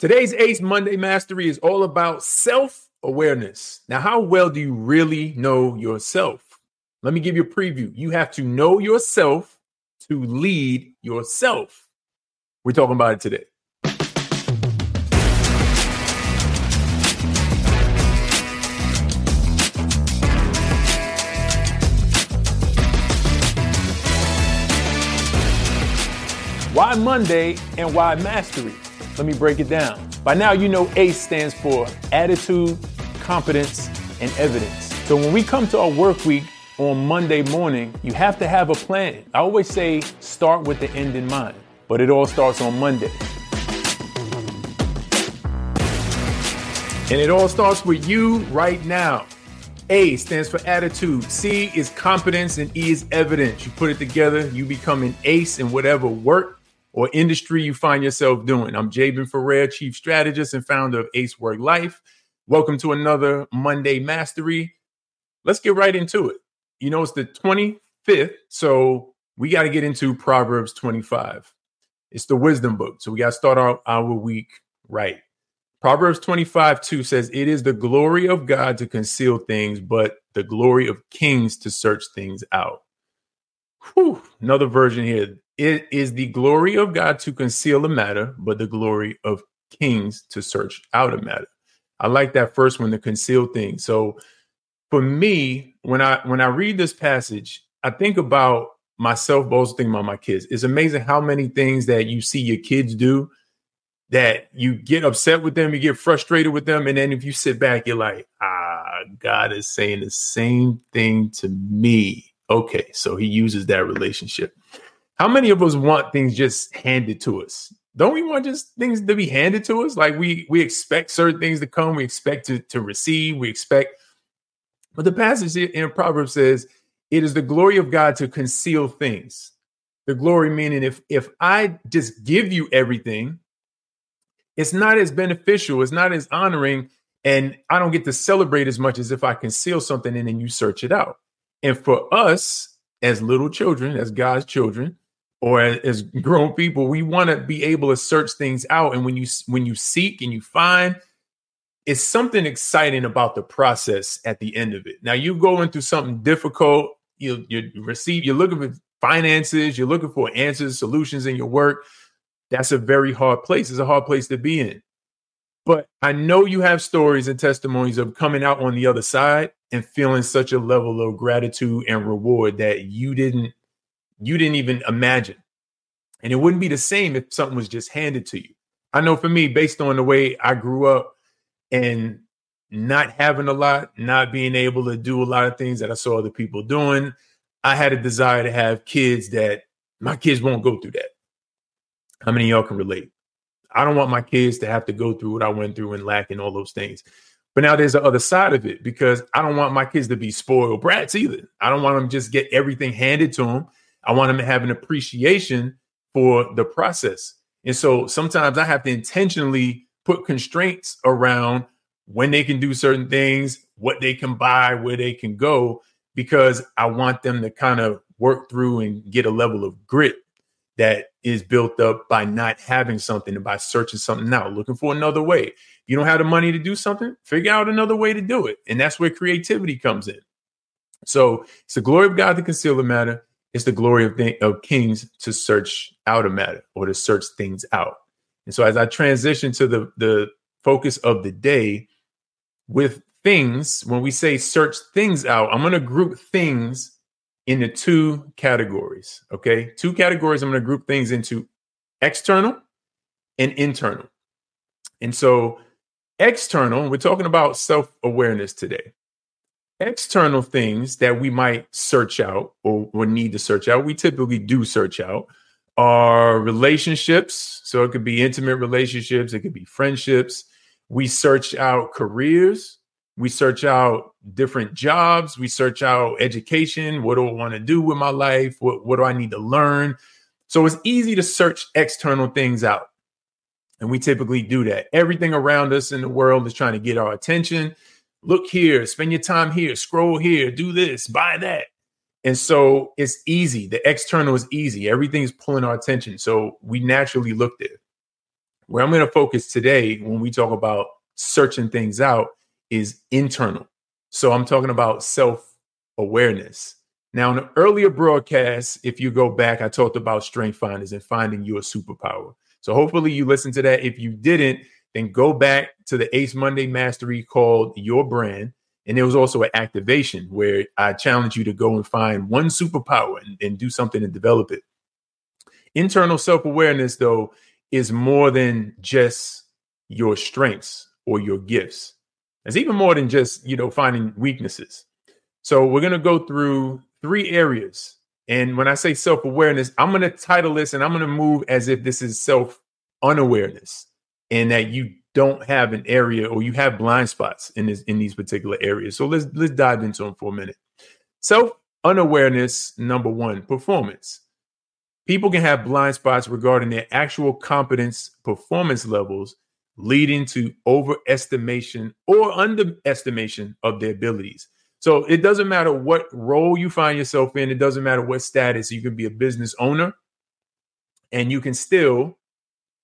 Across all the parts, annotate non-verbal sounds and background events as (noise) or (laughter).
Today's Ace Monday Mastery is all about self awareness. Now, how well do you really know yourself? Let me give you a preview. You have to know yourself to lead yourself. We're talking about it today. Why Monday and why mastery? Let me break it down. By now, you know ACE stands for attitude, competence, and evidence. So when we come to our work week on Monday morning, you have to have a plan. I always say start with the end in mind, but it all starts on Monday. And it all starts with you right now. A stands for attitude. C is competence and E is evidence. You put it together, you become an ace in whatever work or industry you find yourself doing. I'm Jabin Ferrer, Chief Strategist and founder of Ace Work Life. Welcome to another Monday Mastery. Let's get right into it. You know, it's the 25th, so we got to get into Proverbs 25. It's the wisdom book, so we got to start our, our week right. Proverbs 25, 2 says, It is the glory of God to conceal things, but the glory of kings to search things out. Whew, another version here. It is the glory of God to conceal a matter, but the glory of kings to search out a matter. I like that first one, the conceal thing. So for me, when I when I read this passage, I think about myself, but also think about my kids. It's amazing how many things that you see your kids do that you get upset with them, you get frustrated with them, and then if you sit back, you're like, ah, God is saying the same thing to me. Okay, so he uses that relationship. How many of us want things just handed to us? Don't we want just things to be handed to us? Like we we expect certain things to come, we expect to, to receive, we expect. But the passage in Proverbs says, "It is the glory of God to conceal things." The glory meaning if if I just give you everything, it's not as beneficial, it's not as honoring, and I don't get to celebrate as much as if I conceal something and then you search it out. And for us as little children, as God's children, or as grown people we want to be able to search things out. And when you when you seek and you find it's something exciting about the process at the end of it. Now you going through something difficult you you receive you're looking for finances you're looking for answers solutions in your work. That's a very hard place. It's a hard place to be in but i know you have stories and testimonies of coming out on the other side and feeling such a level of gratitude and reward that you didn't you didn't even imagine. And it wouldn't be the same if something was just handed to you. I know for me, based on the way I grew up and not having a lot, not being able to do a lot of things that I saw other people doing, I had a desire to have kids that my kids won't go through that. How many y'all can relate? I don't want my kids to have to go through what I went through and lack in all those things. But now there's the other side of it because I don't want my kids to be spoiled brats either. I don't want them just get everything handed to them I want them to have an appreciation for the process. And so sometimes I have to intentionally put constraints around when they can do certain things, what they can buy, where they can go, because I want them to kind of work through and get a level of grit that is built up by not having something and by searching something out, looking for another way. If you don't have the money to do something, figure out another way to do it. And that's where creativity comes in. So it's the glory of God to conceal the matter. It's the glory of, th- of kings to search out a matter or to search things out. And so as I transition to the, the focus of the day with things, when we say search things out, I'm going to group things into two categories. Okay. Two categories. I'm going to group things into external and internal. And so, external, we're talking about self awareness today external things that we might search out or, or need to search out, we typically do search out, are relationships. So it could be intimate relationships, it could be friendships. We search out careers, we search out different jobs, we search out education. What do I want to do with my life? What, what do I need to learn? So it's easy to search external things out. And we typically do that. Everything around us in the world is trying to get our attention look here, spend your time here, scroll here, do this, buy that. And so it's easy. The external is easy. Everything's pulling our attention. So we naturally look there. Where I'm going to focus today when we talk about searching things out is internal. So I'm talking about self awareness. Now, in an earlier broadcast, if you go back, I talked about strength finders and finding your superpower. So hopefully you listened to that. If you didn't, then go back to the Ace Monday Mastery called Your Brand. And there was also an activation where I challenge you to go and find one superpower and, and do something and develop it. Internal self awareness, though, is more than just your strengths or your gifts. It's even more than just, you know, finding weaknesses. So we're going to go through three areas. And when I say self awareness, I'm going to title this and I'm going to move as if this is self unawareness and that you don't have an area or you have blind spots in this in these particular areas. So let's let's dive into them for a minute. Self unawareness number 1, performance. People can have blind spots regarding their actual competence performance levels leading to overestimation or underestimation of their abilities. So it doesn't matter what role you find yourself in, it doesn't matter what status. You can be a business owner and you can still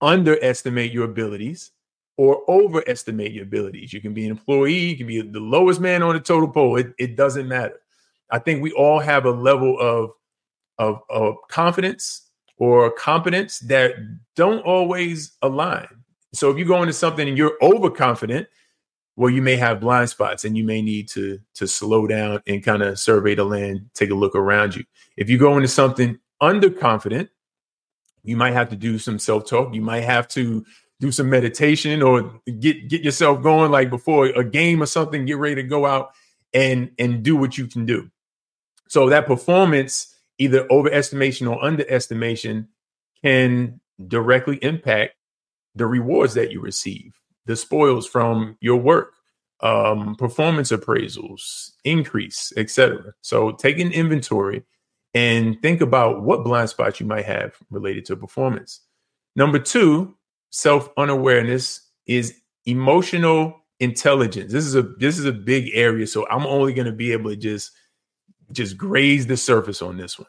underestimate your abilities or overestimate your abilities. You can be an employee, you can be the lowest man on the total pole. It, it doesn't matter. I think we all have a level of, of, of confidence or competence that don't always align. So if you go into something and you're overconfident, well, you may have blind spots and you may need to to slow down and kind of survey the land, take a look around you. If you go into something underconfident, you might have to do some self-talk. You might have to do some meditation or get get yourself going like before a game or something, get ready to go out and and do what you can do. So that performance, either overestimation or underestimation, can directly impact the rewards that you receive the spoils from your work, um, performance appraisals, increase, etc. So take an inventory and think about what blind spots you might have related to performance. Number two, self unawareness is emotional intelligence. This is a this is a big area, so I'm only going to be able to just just graze the surface on this one.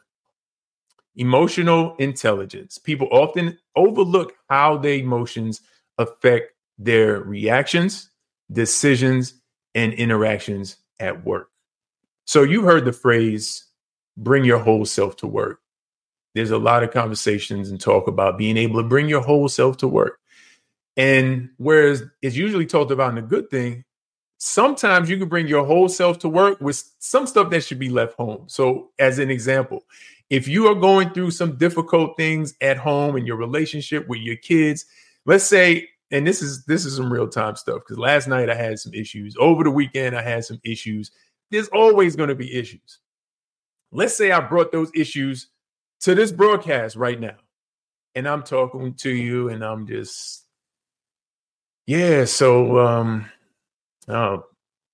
Emotional intelligence. People often overlook how their emotions affect their reactions, decisions, and interactions at work. So you heard the phrase, bring your whole self to work. There's a lot of conversations and talk about being able to bring your whole self to work. And whereas it's usually talked about in a good thing, sometimes you can bring your whole self to work with some stuff that should be left home. So, as an example, if you are going through some difficult things at home in your relationship with your kids, let's say and this is this is some real time stuff because last night I had some issues. Over the weekend, I had some issues. There's always going to be issues. Let's say I brought those issues to this broadcast right now, and I'm talking to you, and I'm just, yeah. So, um, uh,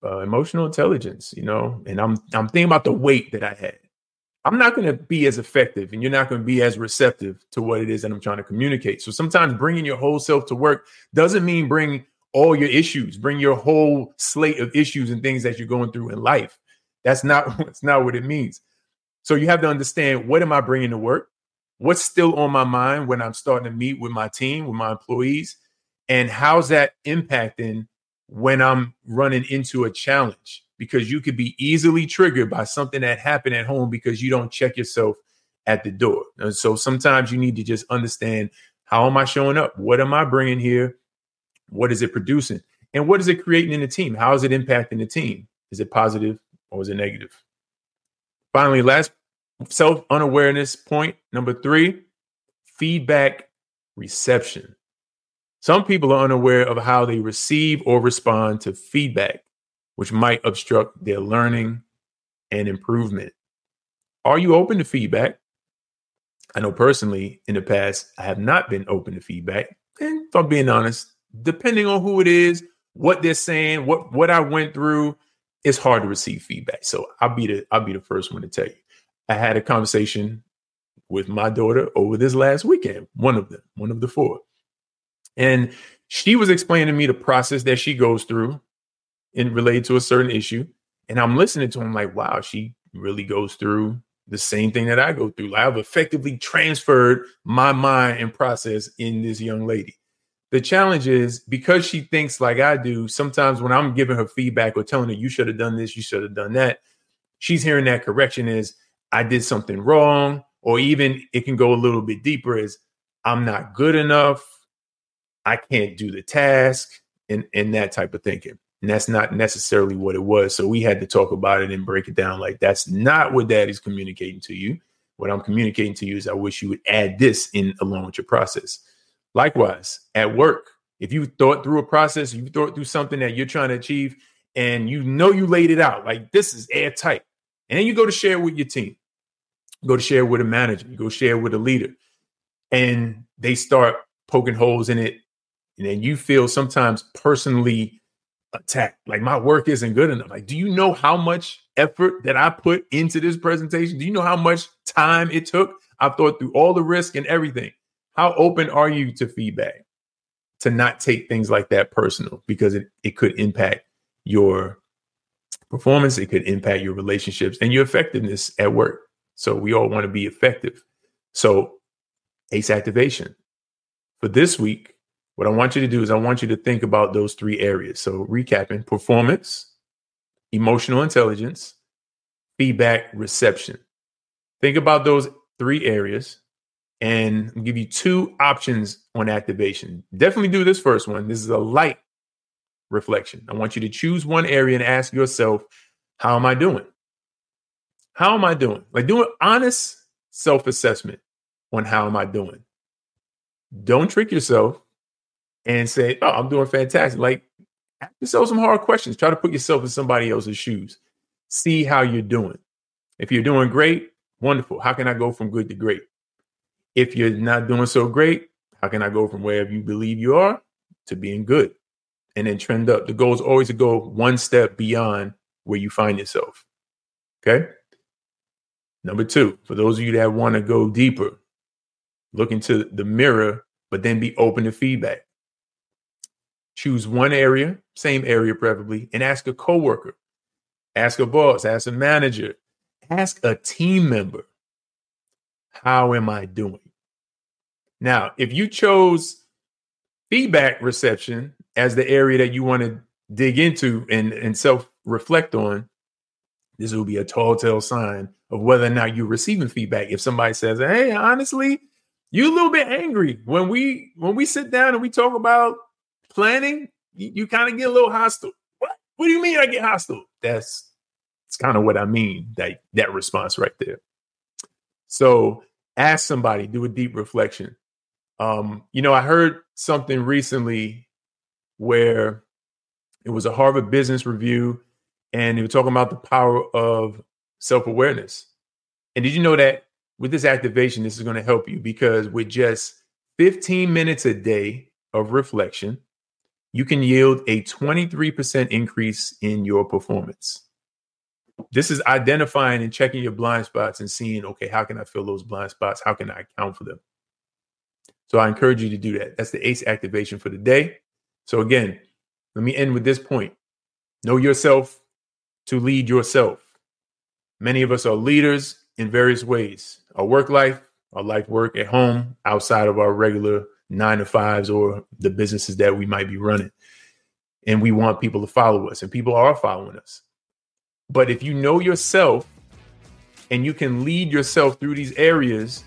uh, emotional intelligence, you know, and I'm I'm thinking about the weight that I had. I'm not going to be as effective and you're not going to be as receptive to what it is that I'm trying to communicate. So sometimes bringing your whole self to work doesn't mean bring all your issues, bring your whole slate of issues and things that you're going through in life. That's not (laughs) that's not what it means. So you have to understand what am I bringing to work? What's still on my mind when I'm starting to meet with my team, with my employees, and how's that impacting when I'm running into a challenge? Because you could be easily triggered by something that happened at home because you don't check yourself at the door. And so sometimes you need to just understand how am I showing up? What am I bringing here? What is it producing? And what is it creating in the team? How is it impacting the team? Is it positive or is it negative? Finally, last self unawareness point number three feedback reception. Some people are unaware of how they receive or respond to feedback which might obstruct their learning and improvement. Are you open to feedback? I know personally in the past, I have not been open to feedback. And if I'm being honest, depending on who it is, what they're saying, what what I went through, it's hard to receive feedback. So I'll be the I'll be the first one to tell you. I had a conversation with my daughter over this last weekend, one of them, one of the four. And she was explaining to me the process that she goes through in related to a certain issue. And I'm listening to him like, wow, she really goes through the same thing that I go through. I've effectively transferred my mind and process in this young lady. the challenge is because she thinks like I do, sometimes when I'm giving her feedback or telling her you should have done this, you should have done that, she's hearing that correction is I did something wrong, or even it can go a little bit deeper is I'm not good enough, I can't do the task, and, and that type of thinking. And that's not necessarily what it was. So we had to talk about it and break it down like that's not what daddy's communicating to you. What I'm communicating to you is I wish you would add this in along with your process. Likewise, at work, if you thought through a process, you thought through something that you're trying to achieve, and you know you laid it out like this is airtight, and then you go to share with your team, go to share with a manager, you go share with a leader, and they start poking holes in it, and then you feel sometimes personally attacked, like my work isn't good enough. Like, do you know how much effort that I put into this presentation? Do you know how much time it took? I've thought through all the risk and everything. How open are you to feedback? To not take things like that personal because it, it could impact your performance, it could impact your relationships and your effectiveness at work. So we all want to be effective. So ACE activation. For this week, what I want you to do is I want you to think about those three areas. So recapping performance, emotional intelligence, feedback, reception. Think about those three areas and I'll give you two options on activation. Definitely do this first one. This is a light reflection. I want you to choose one area and ask yourself, how am I doing? How am I doing? Like doing honest self assessment on how am I doing. Don't trick yourself and say, oh, I'm doing fantastic. Like ask yourself some hard questions. Try to put yourself in somebody else's shoes. See how you're doing. If you're doing great, wonderful. How can I go from good to great? If you're not doing so great, how can I go from wherever you believe you are to being good and then trend up? The goal is always to go one step beyond where you find yourself. Okay. Number two, for those of you that want to go deeper, look into the mirror, but then be open to feedback. Choose one area, same area preferably, and ask a coworker, ask a boss, ask a manager, ask a team member how am I doing? Now, if you chose feedback reception as the area that you want to dig into and, and self reflect on, this will be a tall tale sign of whether or not you're receiving feedback. If somebody says, Hey, honestly, you a little bit angry when we when we sit down and we talk about planning, you, you kind of get a little hostile. What? What do you mean I get hostile? That's it's kind of what I mean, that that response right there. So ask somebody, do a deep reflection. Um, you know, I heard something recently where it was a Harvard Business Review, and they were talking about the power of self awareness. And did you know that with this activation, this is going to help you because with just 15 minutes a day of reflection, you can yield a 23% increase in your performance this is identifying and checking your blind spots and seeing, okay, how can I fill those blind spots? How can I account for them? So I encourage you to do that. That's the ACE activation for the day. So again, let me end with this point. Know yourself to lead yourself. Many of us are leaders in various ways. Our work life, our life work at home, outside of our regular nine to fives or the businesses that we might be running. And we want people to follow us, and people are following us. But if you know yourself and you can lead yourself through these areas,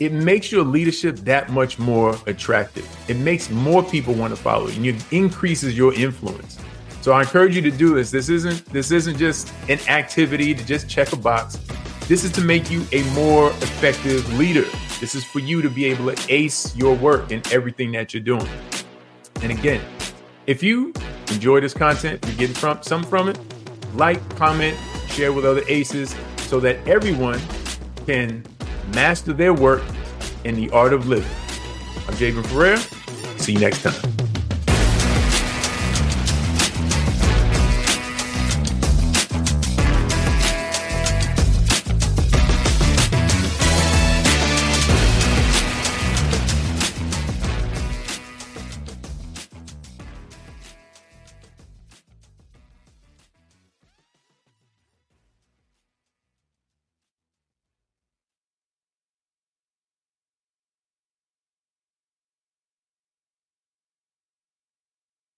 it makes your leadership that much more attractive. It makes more people want to follow you and it increases your influence. So I encourage you to do this. This isn't this isn't just an activity to just check a box. This is to make you a more effective leader. This is for you to be able to ace your work in everything that you're doing. And again, if you enjoy this content, you get from something from it, like, comment, share with other aces so that everyone can master their work in the art of living. I'm Jabin Ferrer. See you next time.